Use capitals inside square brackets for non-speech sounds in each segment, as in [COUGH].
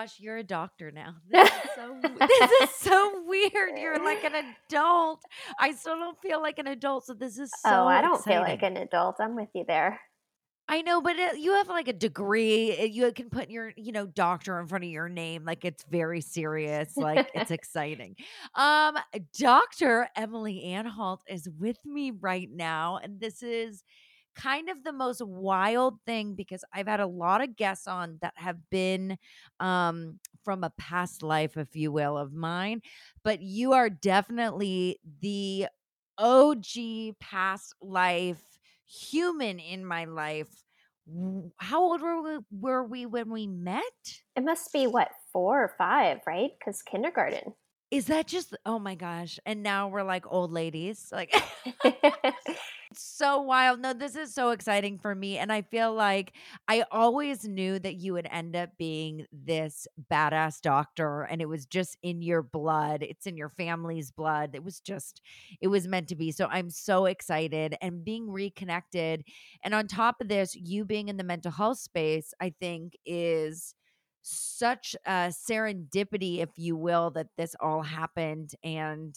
Gosh, you're a doctor now. [LAUGHS] This is so this is so weird. You're like an [LAUGHS] adult. I still don't feel like an adult, so this is so oh, I don't feel like an adult. I'm with you there. I know, but it, you have like a degree. uh, You can put your, you know, doctor in front of your name. Like it's very serious. Like it's [LAUGHS] exciting. Um, Dr. Emily Anhalt is with me right now. And this is kind of the most wild thing because I've had a lot of guests on that have been um from a past life, if you will, of mine. But you are definitely the OG past life human in my life. How old were we, were we when we met? It must be what, four or five, right? Because kindergarten. Is that just oh my gosh? And now we're like old ladies. Like [LAUGHS] [LAUGHS] it's so wild. No, this is so exciting for me and I feel like I always knew that you would end up being this badass doctor and it was just in your blood. It's in your family's blood. It was just it was meant to be. So I'm so excited and being reconnected and on top of this, you being in the mental health space, I think is such a serendipity, if you will, that this all happened. And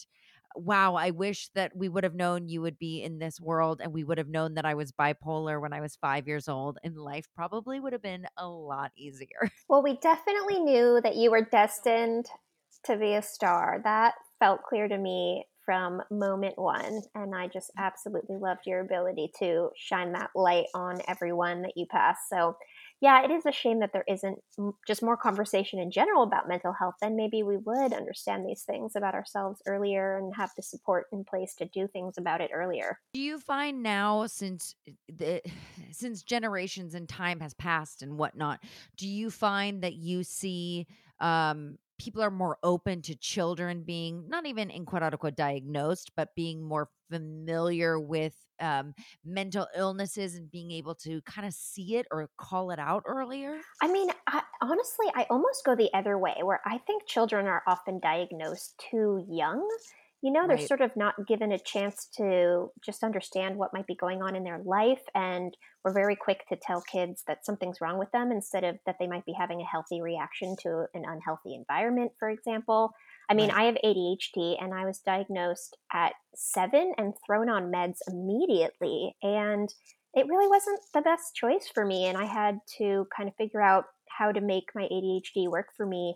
wow, I wish that we would have known you would be in this world and we would have known that I was bipolar when I was five years old, and life probably would have been a lot easier. [LAUGHS] well, we definitely knew that you were destined to be a star. That felt clear to me from moment one. And I just mm. absolutely loved your ability to shine that light on everyone that you pass. So, yeah, it is a shame that there isn't just more conversation in general about mental health. Then maybe we would understand these things about ourselves earlier and have the support in place to do things about it earlier. Do you find now, since eh, the [SIGHS] since generations and time has passed and whatnot, do you find that you see um, people are more open to children being not even in quote unquote diagnosed, but being more familiar with um, mental illnesses and being able to kind of see it or call it out earlier? I mean, I, honestly, I almost go the other way, where I think children are often diagnosed too young. You know, they're Right. sort of not given a chance to just understand what might be going on in their life. And we're very quick to tell kids that something's wrong with them instead of that they might be having a healthy reaction to an unhealthy environment, for example. I mean, Right. I have ADHD and I was diagnosed at seven and thrown on meds immediately. And it really wasn't the best choice for me. And I had to kind of figure out how to make my ADHD work for me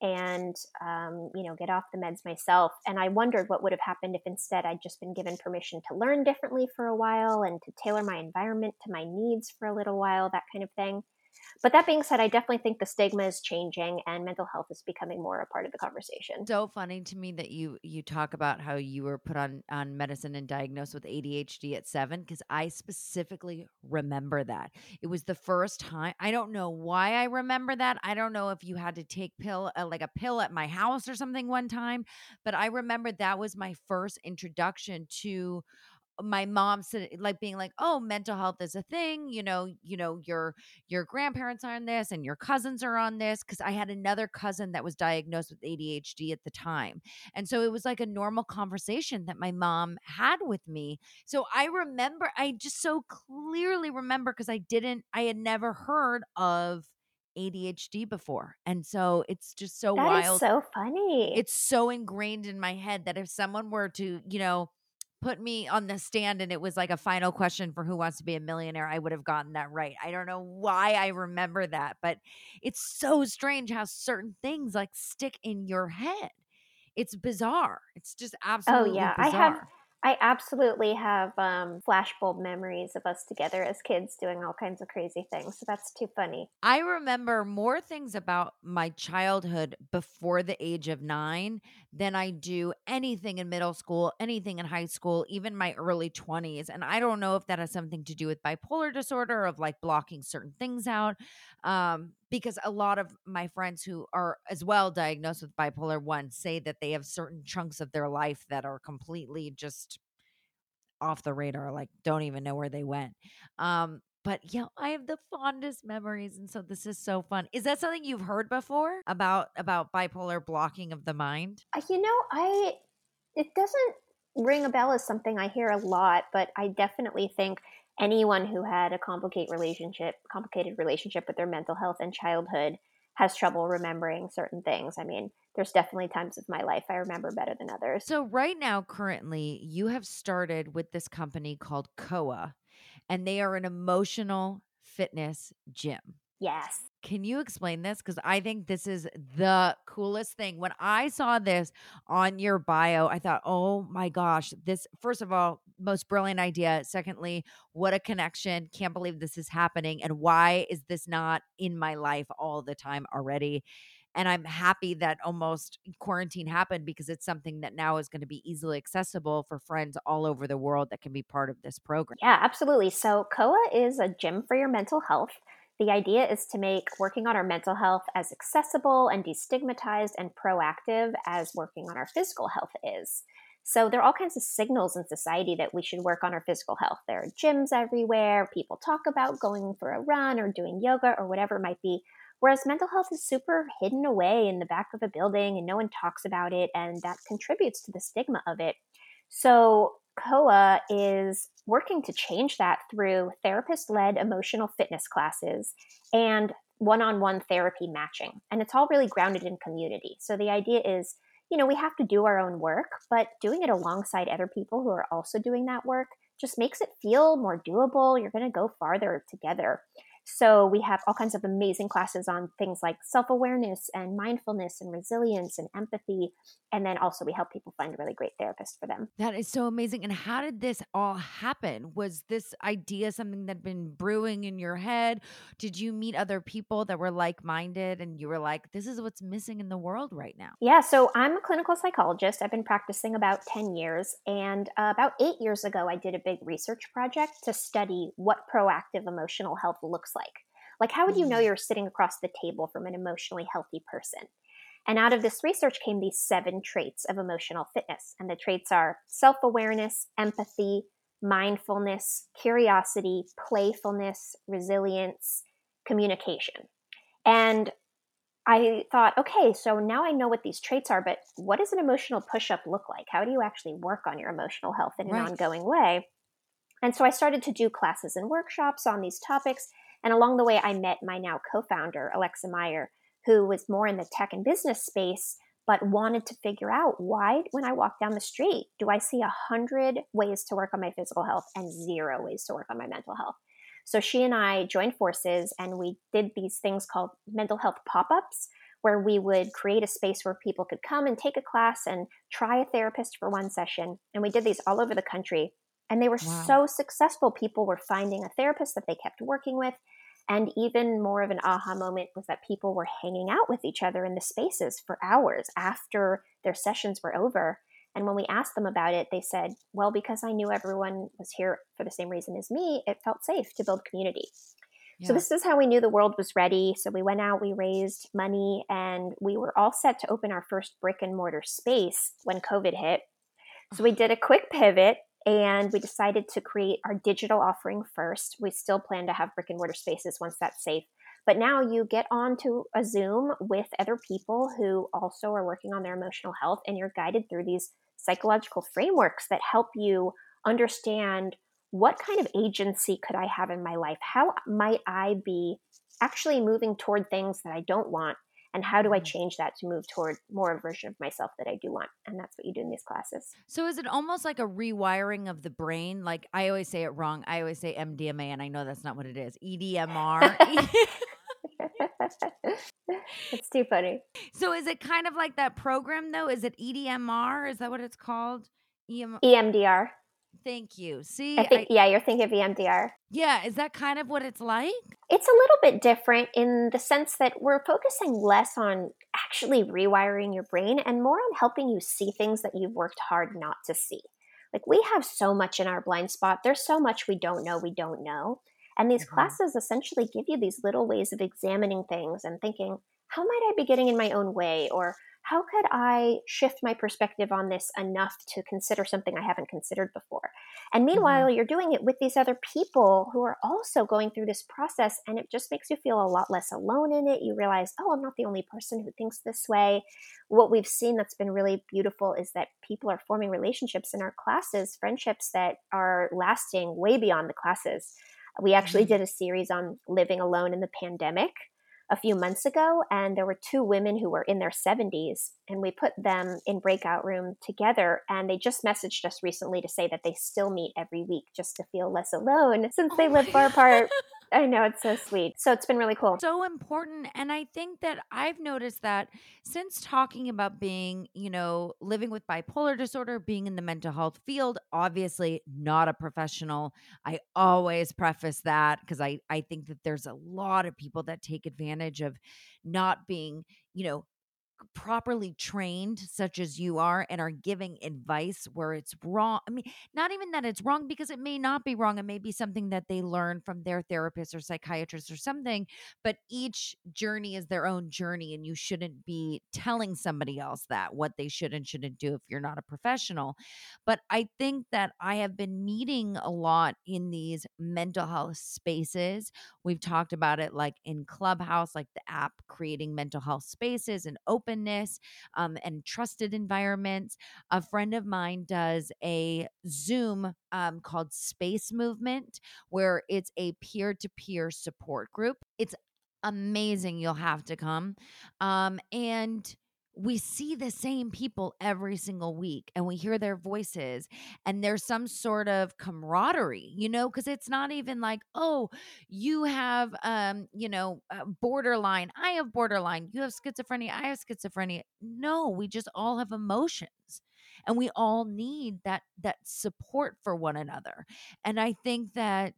and, um, you know, get off the meds myself. And I wondered what would have happened if instead I'd just been given permission to learn differently for a while and to tailor my environment to my needs for a little while, that kind of thing. But that being said, I definitely think the stigma is changing and mental health is becoming more a part of the conversation. so funny to me that you you talk about how you were put on on medicine and diagnosed with ADHD at 7 cuz I specifically remember that. It was the first time. I don't know why I remember that. I don't know if you had to take pill uh, like a pill at my house or something one time, but I remember that was my first introduction to my mom said like being like oh mental health is a thing you know you know your your grandparents are on this and your cousins are on this because i had another cousin that was diagnosed with adhd at the time and so it was like a normal conversation that my mom had with me so i remember i just so clearly remember because i didn't i had never heard of adhd before and so it's just so That wild so funny. it's so ingrained in my head that if someone were to, you know, put me on the stand and it was like a final question for who wants to be a millionaire, I would have gotten that right. I don't know why I remember that, but it's so strange how certain things like stick in your head. It's bizarre. It's just absolutely oh, absolutely yeah. I have bizarre. I absolutely have um, flashbulb memories of us together as kids doing all kinds of crazy things. So that's too funny. I remember more things about my childhood before the age of nine than I do anything in middle school, anything in high school, even my early 20s. And I don't know if that has something to do with bipolar disorder, of like blocking certain things out. Um, because a lot of my friends who are as well diagnosed with bipolar 1 say that they have certain chunks of their life that are completely just off the radar, like don't even know where they went. Um, but yeah, I have the fondest memories, and so this is so fun. Is that something you've heard before about about bipolar blocking of the mind? You know, I it doesn't ring a bell as something I hear a lot, but I definitely think anyone who had a complicated relationship, complicated relationship with their mental health in childhood has trouble remembering certain things. I mean, there's definitely times of my life I remember better than others. So, right now, currently, you have started with this company called Coa, and they are an emotional fitness gym. Yes. Can you explain this? Because I think this is the coolest thing. When I saw this on your bio, I thought, oh my gosh, this, first of all, most brilliant idea. Secondly, what a connection. Can't believe this is happening. And why is this not in my life all the time already? And I'm happy that almost quarantine happened because it's something that now is going to be easily accessible for friends all over the world that can be part of this program. Yeah, absolutely. So, Coa is a gym for your mental health. The idea is to make working on our mental health as accessible and destigmatized and proactive as working on our physical health is. So there are all kinds of signals in society that we should work on our physical health. There are gyms everywhere. People talk about going for a run or doing yoga or whatever it might be. Whereas mental health is super hidden away in the back of a building and no one talks about it, and that contributes to the stigma of it. So Coa is working to change that through therapist led emotional fitness classes and one on one therapy matching. And it's all really grounded in community. So the idea is, you know, we have to do our own work, but doing it alongside other people who are also doing that work just makes it feel more doable. You're going to go farther together. So we have all kinds of amazing classes on things like self-awareness and mindfulness and resilience and empathy. And then also we help people find a really great therapist for them. That is so amazing. And how did this all happen? Was this idea something that had been brewing in your head? Did you meet other people that were like-minded and you were like, this is what's missing in the world right now? Yeah, so I'm a clinical psychologist. I've been practicing about 10 years. And uh, about eight years ago, I did a big research project to study what proactive emotional health looks like. Like, how would you know mm. you're sitting across the table from an emotionally healthy person? And out of this research came these seven traits of emotional fitness. And the traits are self awareness, empathy, mindfulness, curiosity, playfulness, resilience, communication. And I thought, okay, so now I know what these traits are, but what does an emotional push up look like? How do you actually work on your emotional health in an right. ongoing way? And so I started to do classes and workshops on these topics. And along the way, I met my now co founder, Alexa Meyer, who was more in the tech and business space, but wanted to figure out why, when I walk down the street, do I see a hundred ways to work on my physical health and zero ways to work on my mental health? So she and I joined forces and we did these things called mental health pop ups, where we would create a space where people could come and take a class and try a therapist for one session. And we did these all over the country. And they were wow. so successful. People were finding a therapist that they kept working with. And even more of an aha moment was that people were hanging out with each other in the spaces for hours after their sessions were over. And when we asked them about it, they said, well, because I knew everyone was here for the same reason as me, it felt safe to build community. Yeah. So, this is how we knew the world was ready. So, we went out, we raised money, and we were all set to open our first brick and mortar space when COVID hit. So, we ah. did a quick pivot and we decided to create our digital offering first. We still plan to have brick and mortar spaces once that's safe. But now you get onto a Zoom with other people who also are working on their emotional health, and you're guided through these psychological frameworks that help you understand what kind of agency could I have in my life? How might I be actually moving toward things that I don't want and how do i mm. change that to move toward more a version of myself that i do want? And that's what you do in these classes. So is it almost like a rewiring of the brain? Like i always say it wrong. I always say mdma and i know that's not what it is. Edmr [LAUGHS] it's too funny. [LAUGHS] So is it kind of like that program though? Is it edmr is that what it's called? EM- emdr Thank you. See, I think I, yeah, you're thinking of EMDR. Yeah, is that kind of what it's like? It's a little bit different in the sense that we're focusing less on actually rewiring your brain and more on helping you see things that you've worked hard not to see. Like we have so much in our blind spot. There's so much we don't know we don't know. And these mm-hmm. classes essentially give you these little ways of examining things and thinking, how might I be getting in my own way or how could I shift my perspective on this enough to consider something I haven't considered before? And meanwhile, mm-hmm. you're doing it with these other people who are also going through this process, and it just makes you feel a lot less alone in it. You realize, oh, I'm not the only person who thinks this way. What we've seen that's been really beautiful is that people are forming relationships in our classes, friendships that are lasting way beyond the classes. We actually mm-hmm. did a series on living alone in the pandemic a few months ago, and there were two women who were in their 70s, and we put them in breakout room together. And they just messaged us recently to say that they still meet every week just to feel less alone since Oh they live far apart. [LAUGHS] I know it's so sweet. So it's been really cool. so important and i think that i've noticed that since talking about being you know living with bipolar disorder being in the mental health field obviously not a professional i always preface that because i i think that there's a lot of people that take advantage of not being you know properly trained such as you are and are giving advice where it's wrong i mean not even that it's wrong because it may not be wrong it may be something that they learn from their therapist or psychiatrist or something but each journey is their own journey and you shouldn't be telling somebody else that what they should and shouldn't do if you're not a professional. But i think that i have been meeting a lot in these mental health spaces. We've talked about it like in clubhouse like the app creating mental health spaces and openness um, and trusted environments. A friend of mine does a zoom um, called space movement where it's a peer-to-peer support group. It's amazing you'll have to come. Um, and we see the same people every single week and we hear their voices and there's some sort of camaraderie you know because it's not even like oh you have um you know uh, borderline i have borderline you have schizophrenia i have schizophrenia. No we just all have emotions and we all need that that support for one another and i think that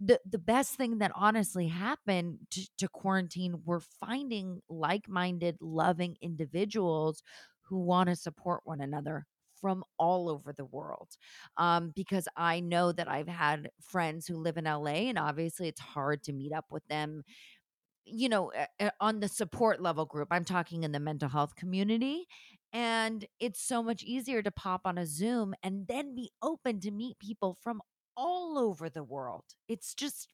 the the best thing that honestly happened to, to quarantine we're finding like-minded loving individuals who want to support one another from all over the world um, because i know that i've had friends who live in la and obviously it's hard to meet up with them you know uh, uh, on the support level group i'm talking in the mental health community and it's so much easier to pop on a zoom and then be open to meet people from all over the world it's just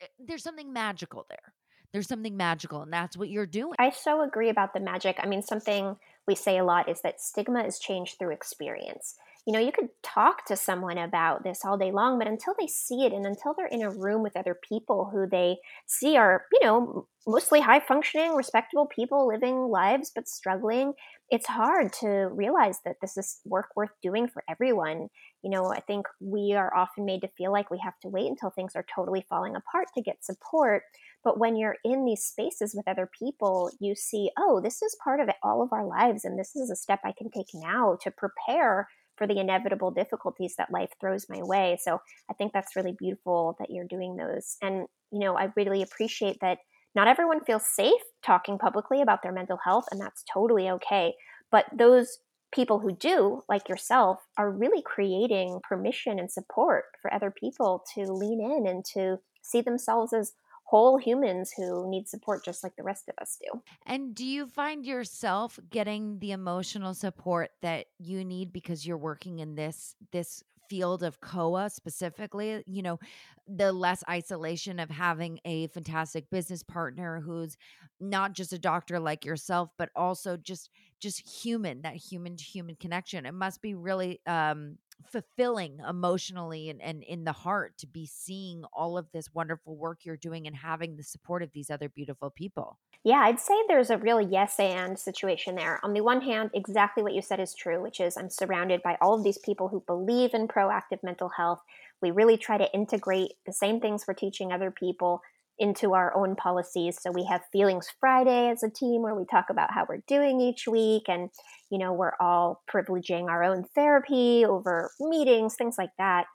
eh, there's something magical there. There's something magical, and that's what you're doing. I so agree about the magic. I mean, something we say a lot is that stigma is changed through experience. You know, you could talk to someone about this all day long, but until they see it and until they're in a room with other people who they see are, you know, mostly high functioning, respectable people living lives but struggling, it's hard to realize that this is work worth doing for everyone. You know, I think we are often made to feel like we have to wait until things are totally falling apart to get support. But when you're in these spaces with other people, you see, oh, this is part of it, all of our lives. And this is a step I can take now to prepare for the inevitable difficulties that life throws my way. So I think that's really beautiful that you're doing those. And, you know, I really appreciate that not everyone feels safe talking publicly about their mental health, and that's totally okay. But those people who do, like yourself, are really creating permission and support for other people to lean in and to see themselves as whole humans who need support just like the rest of us do. And do you find yourself getting the emotional support that you need because you're working in this this field of Coa specifically, you know, the less isolation of having a fantastic business partner who's not just a doctor like yourself, but also just just human, that human to human connection. It must be really um fulfilling emotionally and, and in the heart to be seeing all of this wonderful work you're doing and having the support of these other beautiful people. Yeah, I'd say there's a real yes and situation there. On the one hand, exactly what you said is true, which is I'm surrounded by all of these people who believe in proactive mental health. We really try to integrate the same things we're teaching other people into our own policies. So we have Feelings Friday as a team where we talk about how we're doing each week and you know, we're all privileging our own therapy over meetings, things like that.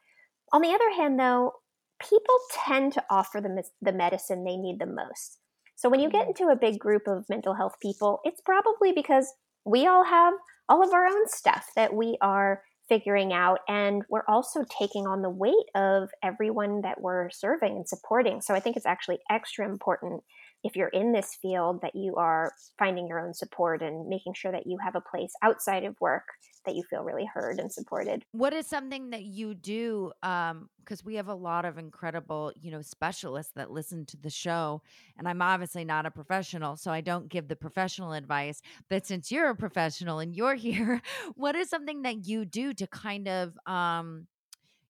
On the other hand though, people tend to offer them the medicine they need the most. So when you get Mhm. into a big group of mental health people, it's probably because we all have all of our own stuff that we are figuring out and we're also taking on the weight of everyone that we're serving and supporting. So I think it's actually extra important if you're in this field that you are finding your own support and making sure that you have a place outside of work that you feel really heard and supported. What is something that you do? Um, because we have a lot of incredible, you know, specialists that listen to the show, and I'm obviously not a professional, so I don't give the professional advice. But since you're a professional and you're [LAUGHS] here, what is something that you do to kind of um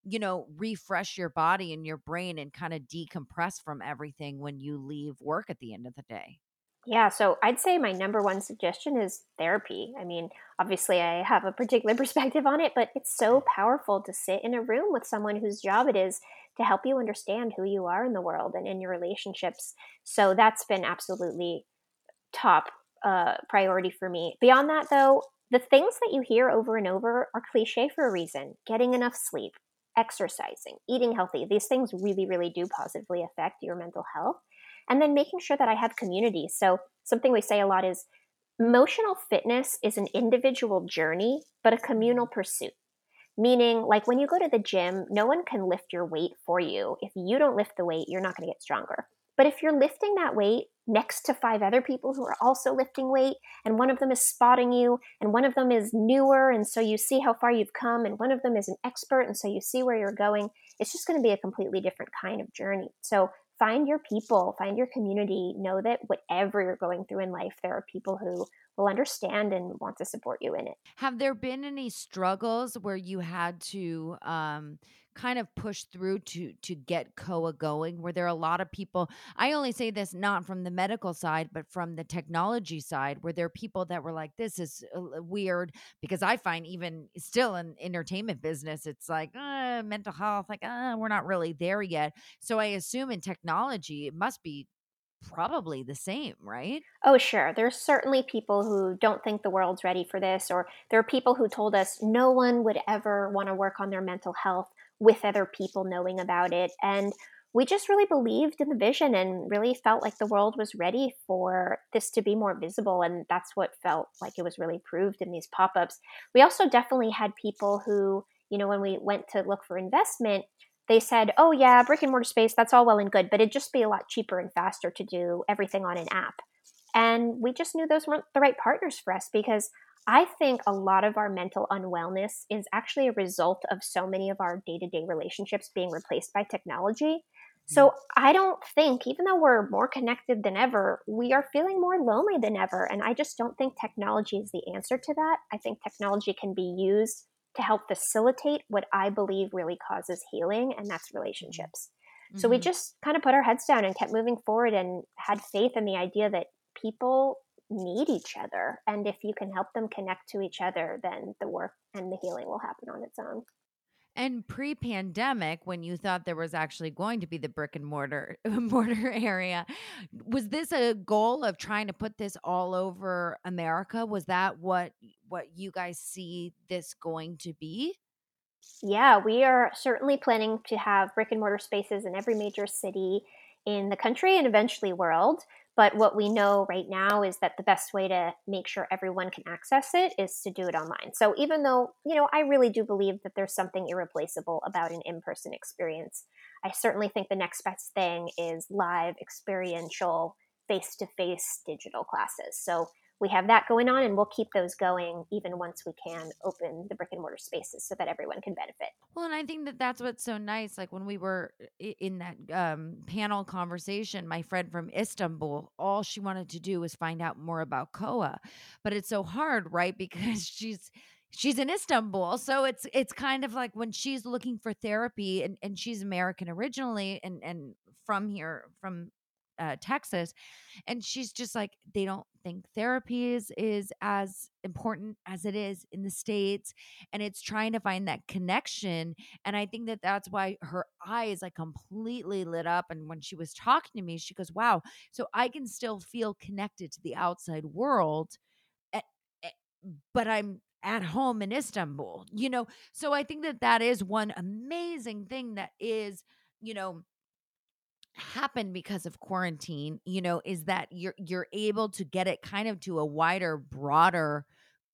you know, refresh your body and your brain and kind of decompress from everything when you leave work at the end of the day? Yeah, so I'd say my number one suggestion is therapy. I mean, obviously, I have a particular [LAUGHS] perspective on it, but it's so powerful to sit in a room with someone whose job it is to help you understand who you are in the world and in your relationships. So that's been absolutely top uh, priority for me. Beyond that, though, the things that you hear over and over are cliche for a reason getting enough sleep, exercising, eating healthy. These things really, really do positively affect your mental health. And then making sure that I have community. So, something we say a lot is emotional fitness is an individual journey, but a communal pursuit. Meaning, like when you go to the gym, no one can lift your weight for you. If you don't lift the weight, you're not going to get stronger. But if you're lifting that weight next to five other people who are also lifting weight, and one of them is spotting you, and one of them is newer, and so you see how far you've come, and one of them is an expert, and so you see where you're going, it's just going to be a completely different kind of journey. So find your people, find your community, know that whatever you're going through in life, there are people who will understand and want to support you in it. Have there been any struggles where you had to um kind of push through to to get coa going were there a lot of people i only say this not from the medical side but from the technology side were there are people that were like this is uh, weird because i find even still in entertainment business it's like uh, mental health like uh, we're not really there yet so i assume in technology it must be probably the same right Oh, sure. There's certainly people who don't think the world's ready for this, or there are people who told us no one would ever want to work on their mental health with other people knowing about it. And we just really believed in the vision and really felt like the world was ready for this to be more visible. And that's what felt like it was really proved in these pop ups. We also definitely had people who, you know, when we went to look for investment, they said, oh, yeah, brick and mortar space, that's all well and good, but it'd just be a lot cheaper and faster to do everything on an app. And we just knew those weren't the right partners for us because I think a lot of our mental unwellness is actually a result of so many of our day to day relationships being replaced by technology. So mm. I don't think, even though we're more connected than ever, we are feeling more lonely than ever. And I just don't think technology is the answer to that. I think technology can be used to help facilitate what I believe really causes healing, and that's relationships. Mm-hmm. So we mm-hmm. just kind of put our heads down and kept moving forward and had faith in the idea that people need each other. And if you can help them connect to each other, then the work and the healing will happen on its own. And pre-pandemic, when you thought there was actually going to be the brick and mortar [LAUGHS] mortar area, was this a goal of trying to put this all over America? Was that what what you guys see this going to be? Yeah, we are certainly planning to have brick and mortar spaces in every major city in the country and eventually world. But what we know right now is that the best way to make sure everyone can access it is to do it online. So even though, you know, I really do believe that there's something irreplaceable about an in person experience, I certainly think the next best thing is live, experiential, face to face digital classes. So we have that going on and we'll keep those going even once we can open the brick and mortar spaces so that everyone can benefit. Well and i think that that's what's so nice like when we were in that um, panel conversation my friend from istanbul all she wanted to do was find out more about coa. But it's so hard right? [LAUGHS] Because she's she's in Istanbul. So it's it's kind of like when she's looking for therapy and, and she's American originally and, and from here from uh, Texas, and she's just like they don't think therapy is is as important as it is in the states, and it's trying to find that connection. And I think that that's why her eyes like completely lit up. And when she was talking to me, she goes, "Wow, so I can still feel connected to the outside world." but I'm at home in Istanbul, you know? So I think that that is one amazing thing that is, you know, happened because of quarantine you know is that you're you're able to get it kind of to a wider broader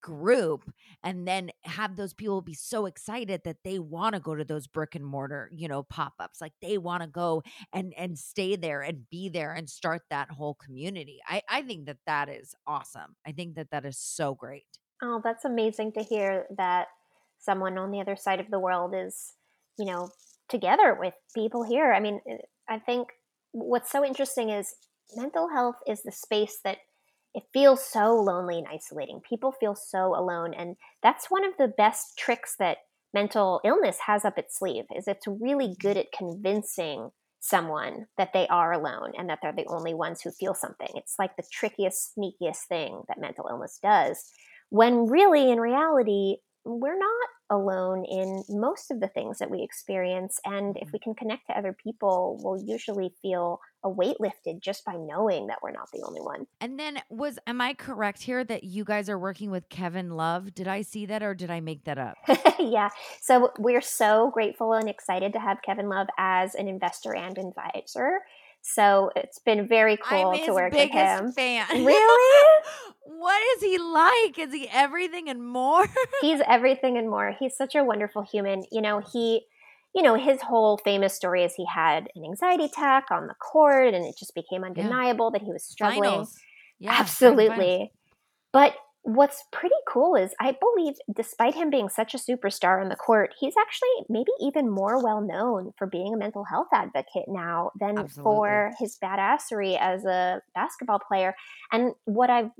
group and then have those people be so excited that they want to go to those brick and mortar you know pop-ups like they want to go and and stay there and be there and start that whole community. I i think that that is awesome. I think that that is so great. Oh that's amazing to hear that someone on the other side of the world is you know together with people here. I mean eh, I think what's so interesting is mental health is the space that it feels so lonely and isolating. People feel so alone. And that's one of the best tricks that mental illness has up its sleeve is it's really good at convincing someone that they are alone and that they're the only ones who feel something. It's like the trickiest, sneakiest thing that mental illness does. When really, in reality, we're not alone in most of the things that we experience. And if mm-hmm. we can connect to other people, we'll usually feel a weight lifted just by knowing that we're not the only one. And then was am I correct here that you guys are working with Kevin Love? Did I see that or did I make that up? [LAUGHS] yeah. So we're so grateful and excited to have Kevin Love as an investor and advisor. So it's been very cool to work with him. Fan. [LAUGHS] Really? what is he like? Is he everything and more? He's everything and more. He's such a wonderful human. You know, he you know, his whole famous story is he had an anxiety attack on the court and it just became undeniable yeah. that he was struggling. Yeah, Absolutely. But what's pretty cool is I believe, despite him being such a superstar on the court, he's actually maybe even more well known for being a mental health advocate now than Absolutely. for his badassery as a basketball player. And what I've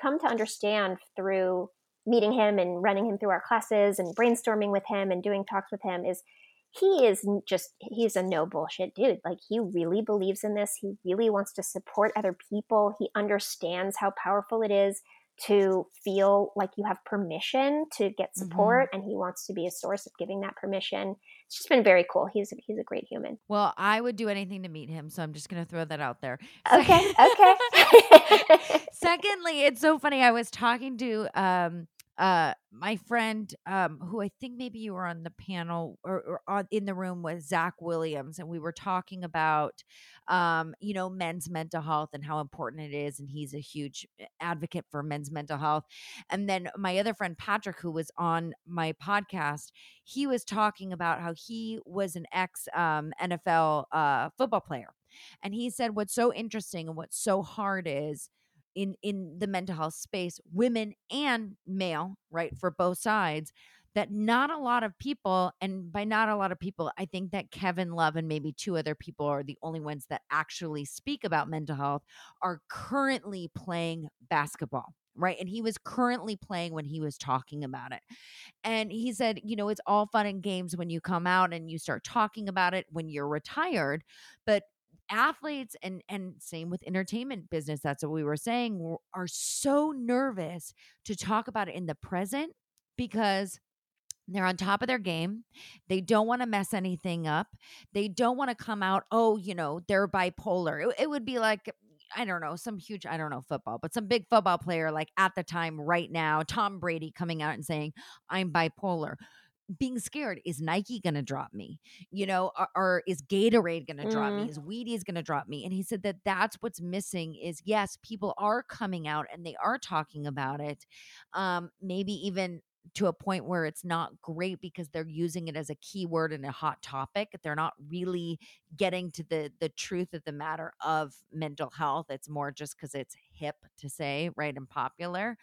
come to understand through meeting him and running him through our classes and brainstorming with him and doing talks with him is he is just he's a no bullshit dude like he really believes in this he really wants to support other people he understands how powerful it is to feel like you have permission to get support mm-hmm. and he wants to be a source of giving that permission. It's just been very cool. He's he's a great human. Well i would do anything to meet him so i'm just going to throw that out there. Okay [LAUGHS] okay. [LAUGHS] Secondly it's so funny i was talking to um uh my friend um who i think maybe you were on the panel or, or on, in the room with zach williams and we were talking about um you know men's mental health and how important it is and he's a huge eh, advocate for men's mental health. And then my other friend patrick who was on my podcast he was talking about how he was an ex um, nfl uh, football player. And he said what's so interesting and what's so hard is in in the mental health space women and male right for both sides that not a lot of people and by not a lot of people i think that kevin love and maybe two other people are the only ones that actually speak about mental health are currently playing basketball right? And he was currently playing when he was talking about it. And he said you know it's all fun and games when you come out and you start talking about it when you're retired but athletes and and same with entertainment business that's what we were saying are so nervous to talk about it in the present because they're on top of their game. They don't want to mess anything up. They don't want to come out, oh, you know, they're bipolar. It, it, would be like, I don't know, some huge, I don't know, football, but some big football player, like at the time right now, Tom Brady coming out and saying, I'm bipolar being scared is Nike going to drop me? You know, or, or is Gatorade going to mm. drop me? Mm-hmm. Is Wheaties going to drop me? And he said that that's what's missing is yes, people are coming out and they are talking about it. Um, maybe even to a point where it's not great because they're using it as a keyword and a hot topic. They're not really getting to the the truth of the matter of mental health. It's more just because it's hip to say, right, and popular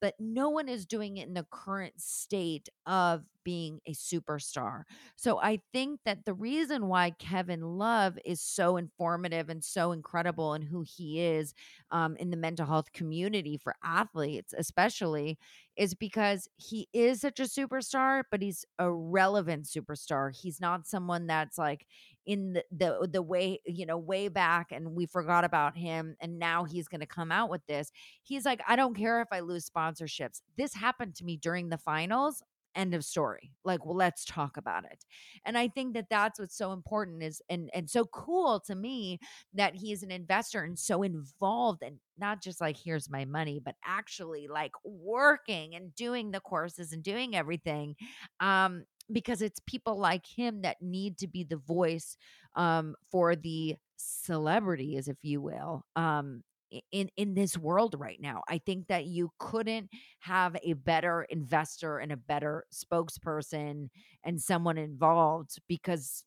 but no one is doing it in the current state of being a superstar. So I think that the reason why Kevin Love is so informative and so incredible in who he is um, in the mental health community for athletes, especially, is because he is such a superstar, but he's a relevant superstar. He's not someone that's like in the the, the way you know way back and we forgot about him and now he's going to come out with this he's like i don't care if i lose sponsorships this happened to me during the finals end of story like well let's talk about it. And i think that that's what's so important is and and so cool to me that he is an investor and so involved and not just like here's my money but actually like working and doing the courses and doing everything um because it's people like him that need to be the voice um for the celebrities if you will um in in this world right now. I think that you couldn't have a better investor and a better spokesperson and someone involved because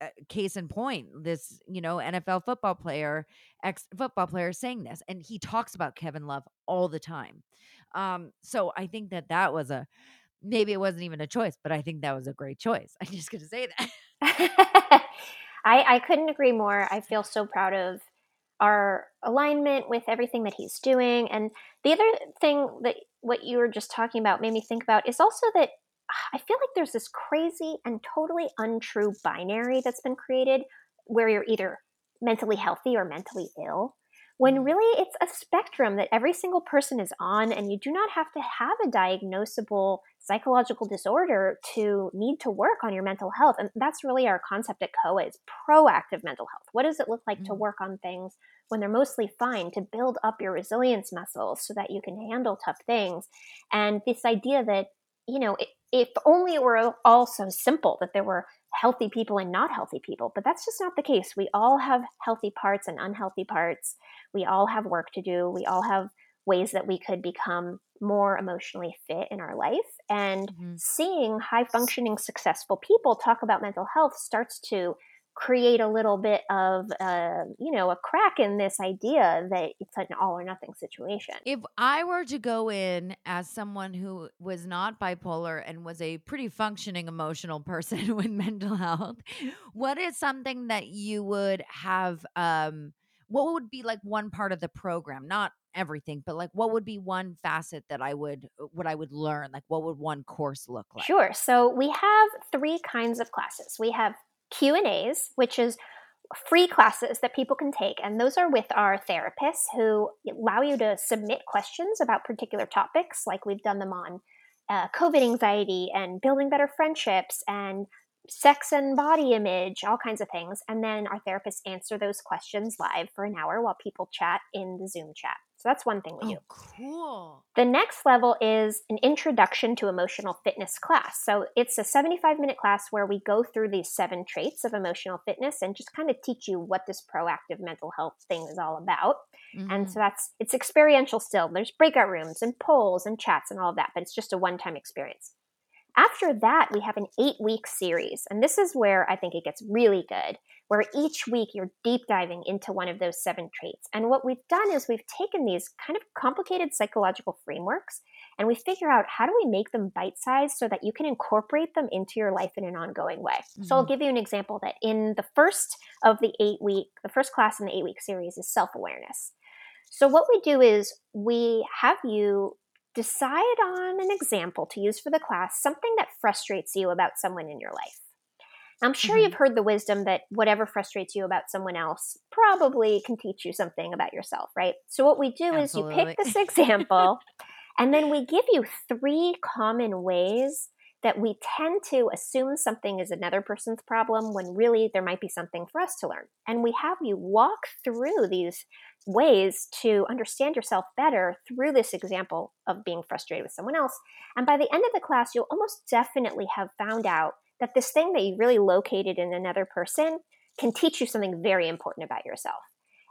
uh, case in point this you know NFL football player ex football player saying this and he talks about Kevin Love all the time. Um so I think that that was a maybe it wasn't even a choice, but I think that was a great choice. [LAUGHS] I'm just going to say that. [LAUGHS] I, I couldn't agree more. I feel so proud of our alignment with everything that he's doing. And the other thing that what you were just talking about made me think about is also that ah, I feel like there's this crazy and totally untrue binary that's been created where you're either mentally healthy or mentally ill when really it's a spectrum that every single person is on and you do not have to have a diagnosable psychological disorder to need to work on your mental health and that's really our concept at coa is proactive mental health what does it look like to Mm. work on things when they're mostly fine to build up your resilience muscles so that you can handle tough things and this idea that you know i- if only it were all so simple that there were healthy people and not healthy people but that's just not the case we all have healthy parts and unhealthy parts we all have work to do. We all have ways that we could become more emotionally fit in our life. And Mhm. seeing high functioning, successful people talk about mental health starts to create a little bit of, uh, you know, a crack in this idea that it's an all or nothing situation. If I were to go in as someone who was not bipolar and was a pretty functioning emotional person [LAUGHS] with mental health, what is something that you would have um what would be like one part of the program? Not everything, but like what would be one facet that I would what I would learn? Like what would one course look like? Sure. So we have three kinds of classes. We have Q and A's, which is free classes that people can take, and those are with our therapists who allow you to submit questions about particular topics. Like we've done them on uh, COVID anxiety and building better friendships and sex and body image, all kinds of things. And then our therapists answer those questions live for an hour while people chat in the Zoom chat. So that's one thing we do. Oh, cool. The next level is an introduction to emotional fitness class. So it's a 75 minute class where we go through these seven traits of emotional fitness and just kind of teach you what this proactive mental health thing is all about. And Mhm. so that's it's experiential still. There's breakout rooms and polls and chats and all of that, but it's just a one-time experience. After that, we have an eight week series. And this is where I think it gets really good, where each week you're deep diving into one of those seven traits. And what we've done is we've taken these kind of complicated psychological frameworks and we figure out how do we make them bite sized so that you can incorporate them into your life in an ongoing way. So I'll Mhm. give you an example that in the first of the eight week, the first class in the eight week series is self awareness. So, what we do is we have you decide on an example to use for the class, something that frustrates you about someone in your life. I'm sure Mhm. you've heard the wisdom that whatever frustrates you about someone else probably can teach you something about yourself, right? So, what we do is you pick this [LAUGHS] example and then we give you three common ways that we tend to assume something is another person's problem when really there might be something for us to learn. And we have you walk through these ways to understand yourself better through this example of being frustrated with someone else. And by the end of the class, you'll almost definitely have found out that this thing that you really located in another person can teach you something very important about yourself.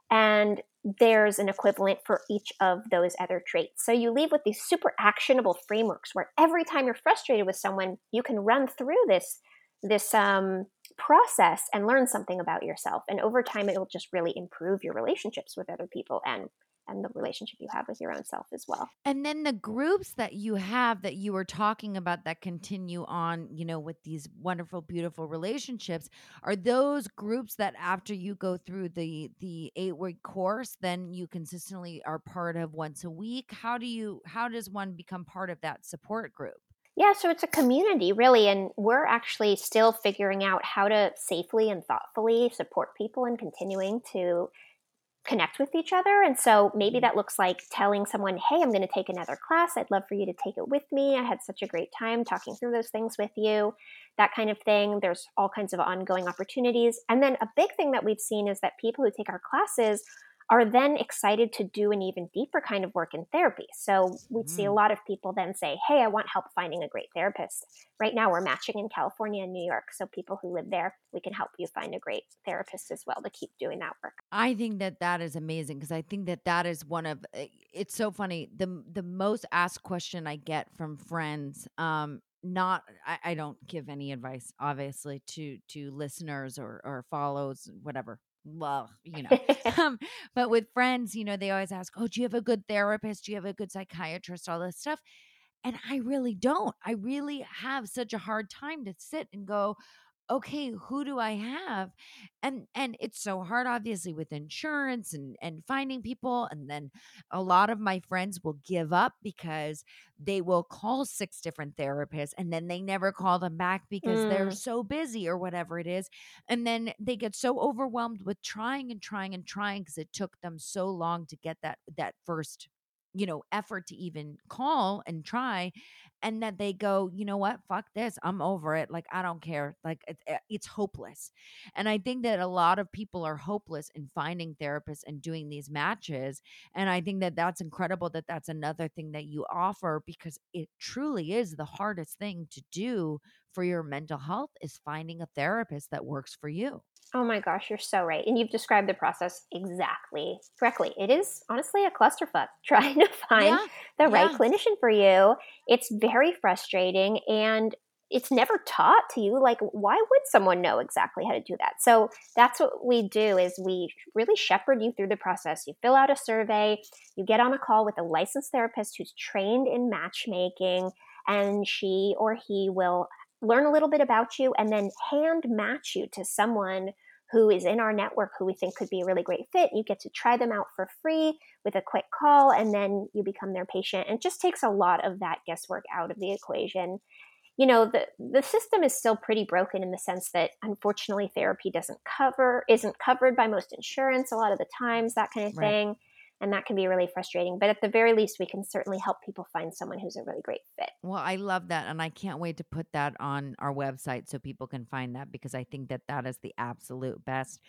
And there's an equivalent for each of those other traits. So you leave with these super actionable frameworks where every time you're frustrated with someone, you can run through this this um, process and learn something about yourself. And over time, it will just really improve your relationships with other people and and the relationship you have with your own self as well. And then the groups that you have that you were talking about that continue on, you know, with these wonderful, beautiful relationships, are those groups that after you go through the the eight week course, then you consistently are part of once a week? How do you how does one become part of that support group? Yeah, so it's a community, really, and we're actually still figuring out how to safely and thoughtfully support people and continuing to connect with each other. And so maybe that looks like telling someone, hey, I'm going to take another class. I'd love for you to take it with me. I had such a great time talking through those things with you, that kind of thing. There's all kinds of ongoing opportunities. And then a big thing that we've seen is that people who take our classes are then excited to do an even deeper kind of work in therapy. So we'd see a Mm. lot of people then say, Hey, I want help finding a great therapist. Right now, we're matching in California and New York. So people who live there, we can help you find a great therapist as well to keep doing that work. I think that that is amazing because I think that that is one of eh, it's so funny the the most asked question I get from friends um not I, I don't give any advice obviously to to listeners or or follows whatever well you know [LAUGHS] um but with friends you know they always ask oh do you have a good therapist? Do you have a good psychiatrist? all this stuff and I really don't. I really have such a hard time to sit and go okay, who do I have? And and it's so hard obviously with insurance and and finding people and then a lot of my friends will give up because they will call six different therapists and then they never call them back because they're Mm. so busy or whatever it is. And then they get so overwhelmed with trying and trying and trying because it took them so long to get that that first you know effort to even call and try and that they go, you know what, fuck this, I'm over it. Like I don't care. Like it, it- it's hopeless. And I think that a lot of people are hopeless in finding therapists and doing these matches. And I think that that's incredible that that's another thing that you offer because it truly is the hardest thing to do for your mental health is finding a therapist that works for you. Oh my gosh, you're so right. And you've described the process exactly correctly. It is honestly a clusterfuck [LAUGHS] trying to find Yeah. the right Yeah. clinician for you. It's very frustrating and it's never taught to you like why would someone know exactly how to do that so that's what we do is we really shepherd you through the process you fill out a survey you get on a call with a licensed therapist who's trained in matchmaking and she or he will learn a little bit about you and then hand match you to someone who is in our network who we think could be a really great fit. You get to try them out for free with a quick call and then you become their patient. And it just takes a lot of that guesswork out of the equation. You know, the the system is still pretty broken in the sense that unfortunately therapy doesn't cover isn't covered by most insurance a lot of the times, that kind of Right. thing. And that can be really frustrating. But at the very least, we can certainly help people find someone who's a really great fit. Well, I love that. And I can't wait to put that on our website so people can find that because I think that that is the absolute best.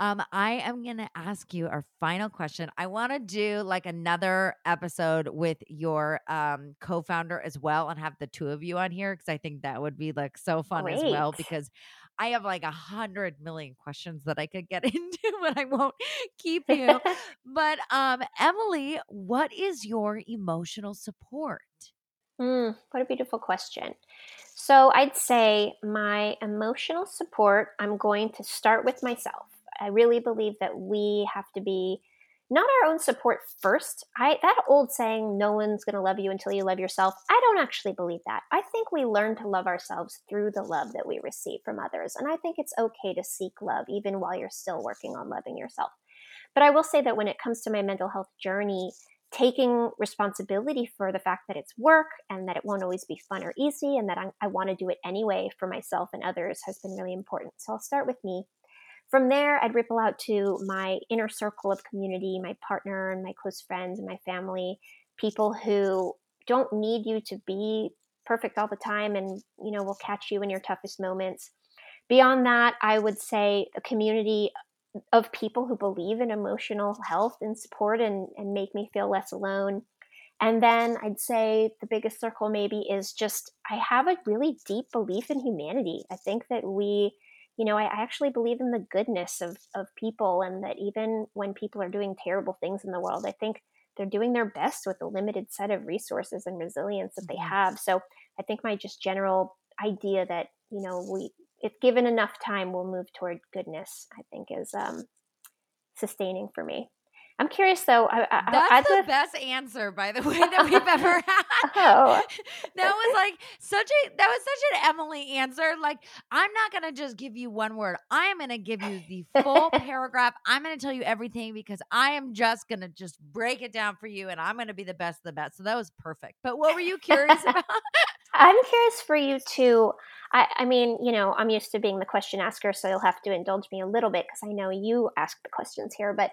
Um, I am going to ask you our final question. I want to do like another episode with your um, co founder as well and have the two of you on here because I think that would be like so fun as well because I have like a hundred million questions that I could get [LAUGHS] into, but I won't keep [LAUGHS] you. But um, Emily, what is your emotional support? Mm, what a beautiful question. So, I'd say my emotional support, I'm going to start with myself. I really believe that we have to be not our own support first. I that old saying no one's going to love you until you love yourself. I don't actually believe that. I think we learn to love ourselves through the love that we receive from others. And I think it's okay to seek love even while you're still working on loving yourself. But I will say that when it comes to my mental health journey, taking responsibility for the fact that it's work and that it won't always be fun or easy and that I, I want to do it anyway for myself and others has been really important. So I'll start with me. From there, I'd ripple out to my inner circle of community, my partner and my close friends and my family, people who don't need you to be perfect all the time and you know will catch you in your toughest moments beyond that i would say a community of people who believe in emotional health and support and, and make me feel less alone. And then I'd say the biggest circle maybe is just I have a really deep belief in humanity. I think that we, you know, I, I actually believe in the goodness of, of people and that even when people are doing terrible things in the world, I think they're doing their best with the limited set of resources and resilience that they Mhm. have. So I think my just general idea that, you know, we if given enough time, we'll move toward goodness. I think is um, sustaining for me. I'm curious though. I, I, That's I'd the best answer, by the [LAUGHS] way, that we've ever [LAUGHS] had. oh, [LAUGHS] that was like such a that was such an Emily answer. Like, I'm not gonna just give you one word. I am gonna give you the full paragraph. I'm gonna tell you everything because I am just gonna just break it down for you, and I'm gonna be the best of the best. So that was perfect. But what were you curious about? I'm curious for you to. I, I mean, you know, I'm used to being the question asker, so you'll have to indulge me a little bit because I know you ask the questions here. But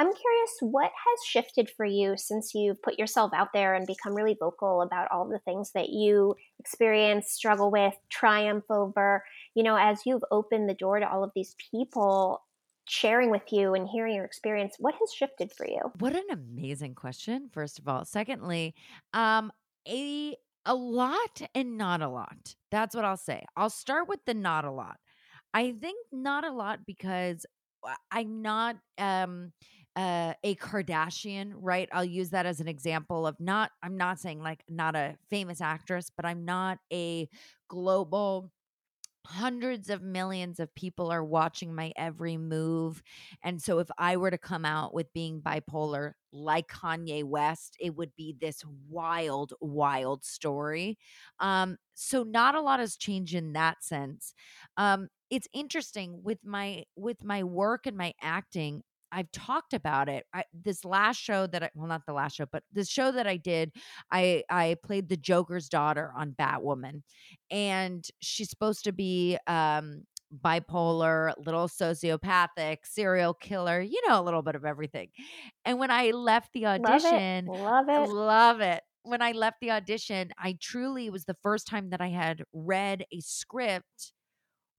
I'm curious, what has shifted for you since you've put yourself out there and become really vocal about all the things that you experience, struggle with, triumph over? You know, as you've opened the door to all of these people sharing with you and hearing your experience, what has shifted for you? What an amazing question, first of all. Secondly, um, a a lot and not a lot. That's what I'll say. I'll start with the not a lot. I think not a lot because uh, I'm not um uh, a Kardashian, right? I'll use that as an example of not I'm not saying like not a famous actress, but I'm not a global hundreds of millions of people are watching my every move. And so if I were to come out with being bipolar like Kanye West, it would be this wild, wild story. Um, so not a lot has changed in that sense. Um, it's interesting with my with my work and my acting I've talked about it. I, this last show that I well not the last show, but the show that I did, I I played the Joker's daughter on Batwoman. And she's supposed to be um bipolar, little sociopathic, serial killer, you know, a little bit of everything. And when I left the Love it. audition, Love it. love it. When I left the audition, I truly was the first time that I had read a script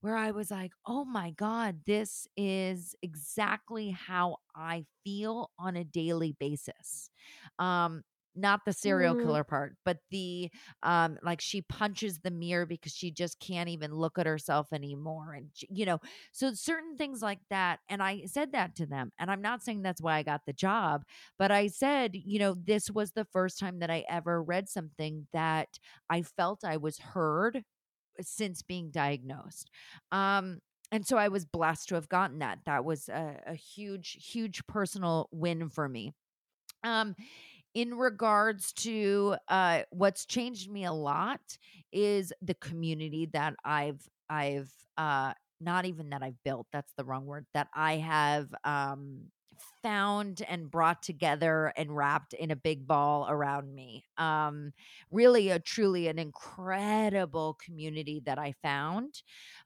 where I was like, "Oh my god, this is exactly how I feel on a daily basis." Um, not the serial Mm. killer part, but the um like she punches the mirror because she just can't even look at herself anymore and sh- you know, so certain things like that and I said that to them and I'm not saying that's why I got the job, but I said, you know, this was the first time that I ever read something that I felt I was heard since being diagnosed. Um, and so I was blessed to have gotten that. That was a, a huge, huge personal win for me. Um, in regards to uh, what's changed me a lot is the community that I've I've uh, not even that I've built. That's the wrong word. That I have um, found and brought together and wrapped in a big ball around me. Um, really, a truly an incredible community that I found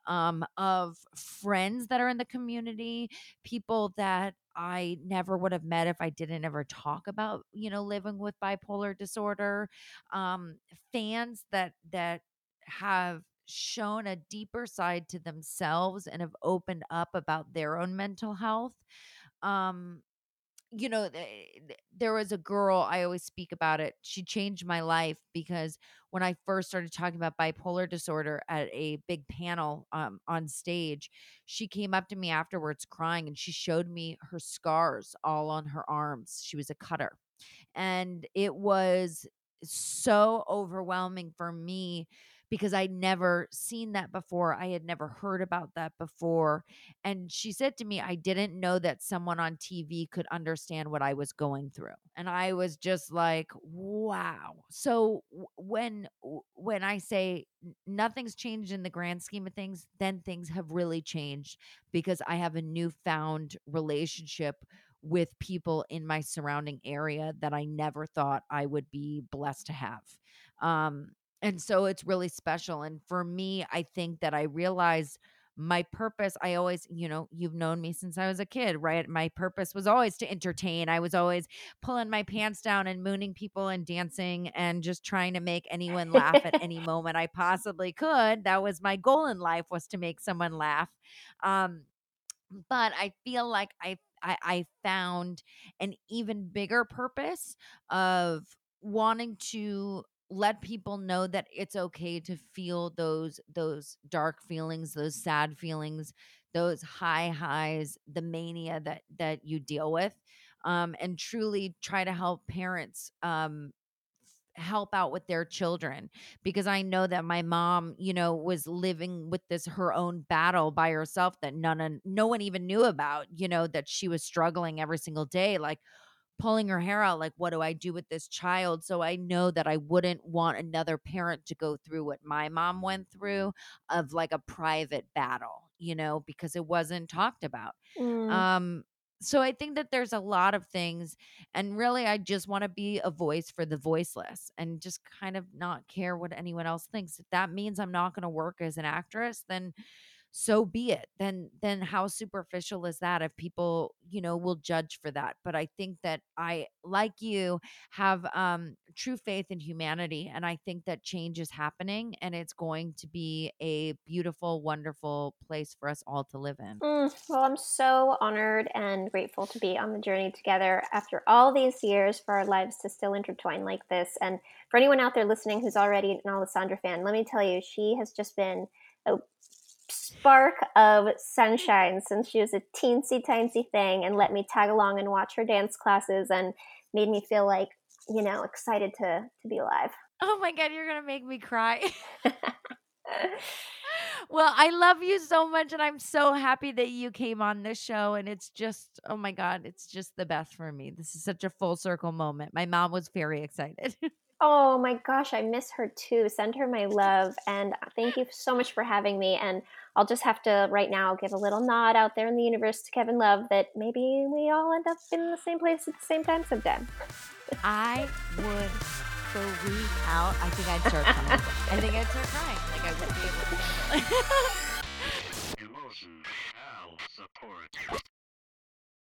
um, of friends that are in the community, people that I never would have met if I didn't ever talk about, you know, living with bipolar disorder. Um, fans that that have shown a deeper side to themselves and have opened up about their own mental health. Um, you know, th- there was a girl, I always speak about it. She changed my life because when I first started talking about bipolar disorder at a big panel um, on stage, she came up to me afterwards crying and she showed me her scars all on her arms. She was a cutter. And it was so overwhelming for me because I'd never seen that before. I had never heard about that before. And she said to me, I didn't know that someone on TV could understand what I was going through. And I was just like, wow. So when when I say nothing's changed in the grand scheme of things, then things have really changed because I have a newfound relationship with people in my surrounding area that I never thought I would be blessed to have. Um, and so it's really special. And for me, I think that I realized my purpose. I always, you know, you've known me since I was a kid, right? My purpose was always to entertain. I was always pulling my pants down and mooning people and dancing and just trying to make anyone laugh at any [LAUGHS] moment I possibly could. That was my goal in life was to make someone laugh. Um, but I feel like I I, I found an even bigger purpose of wanting to let people know that it's okay to feel those those dark feelings, those sad feelings, those high highs, the mania that that you deal with, um, and truly try to help parents um, help out with their children because I know that my mom, you know, was living with this her own battle by herself that none no one even knew about, you know, that she was struggling every single day like pulling her hair out like what do I do with this child? So I know that I wouldn't want another parent to go through what my mom went through of like a private battle, you know, because it wasn't talked about. Mm. Um so I think that there's a lot of things and really I just want to be a voice for the voiceless and just kind of not care what anyone else thinks. If that means I'm not going to work as an actress, then so be it then then how superficial is that if people you know will judge for that but i think that i like you have um true faith in humanity and i think that change is happening and it's going to be a beautiful wonderful place for us all to live in Mm, well, I'm so honored and grateful to be on the journey together after all these years for our lives to still intertwine like this. And for anyone out there listening who's already an Alessandra fan, let me tell you, she has just been a spark of sunshine since she was a teensy tiny thing and let me tag along and watch her dance classes and made me feel like, you know, excited to, to be alive. [LAUGHS] oh my god you're gonna make me cry. [LAUGHS] [LAUGHS] Well i love you so much and i'm so happy that you came on this show and it's just oh my god it's just the best for me. This is such a full circle moment. My mom was very excited Oh my gosh, I miss her too. Send her my love. And uh, thank you so much for having me. And I'll just have to right now give a little nod out there in the universe to Kevin Love that maybe we all end up in the same place at the same time someday. I would freak out. I think I'd start crying. I think I'd start crying. Like I wouldn't be able to. handle it. [LAUGHS] support.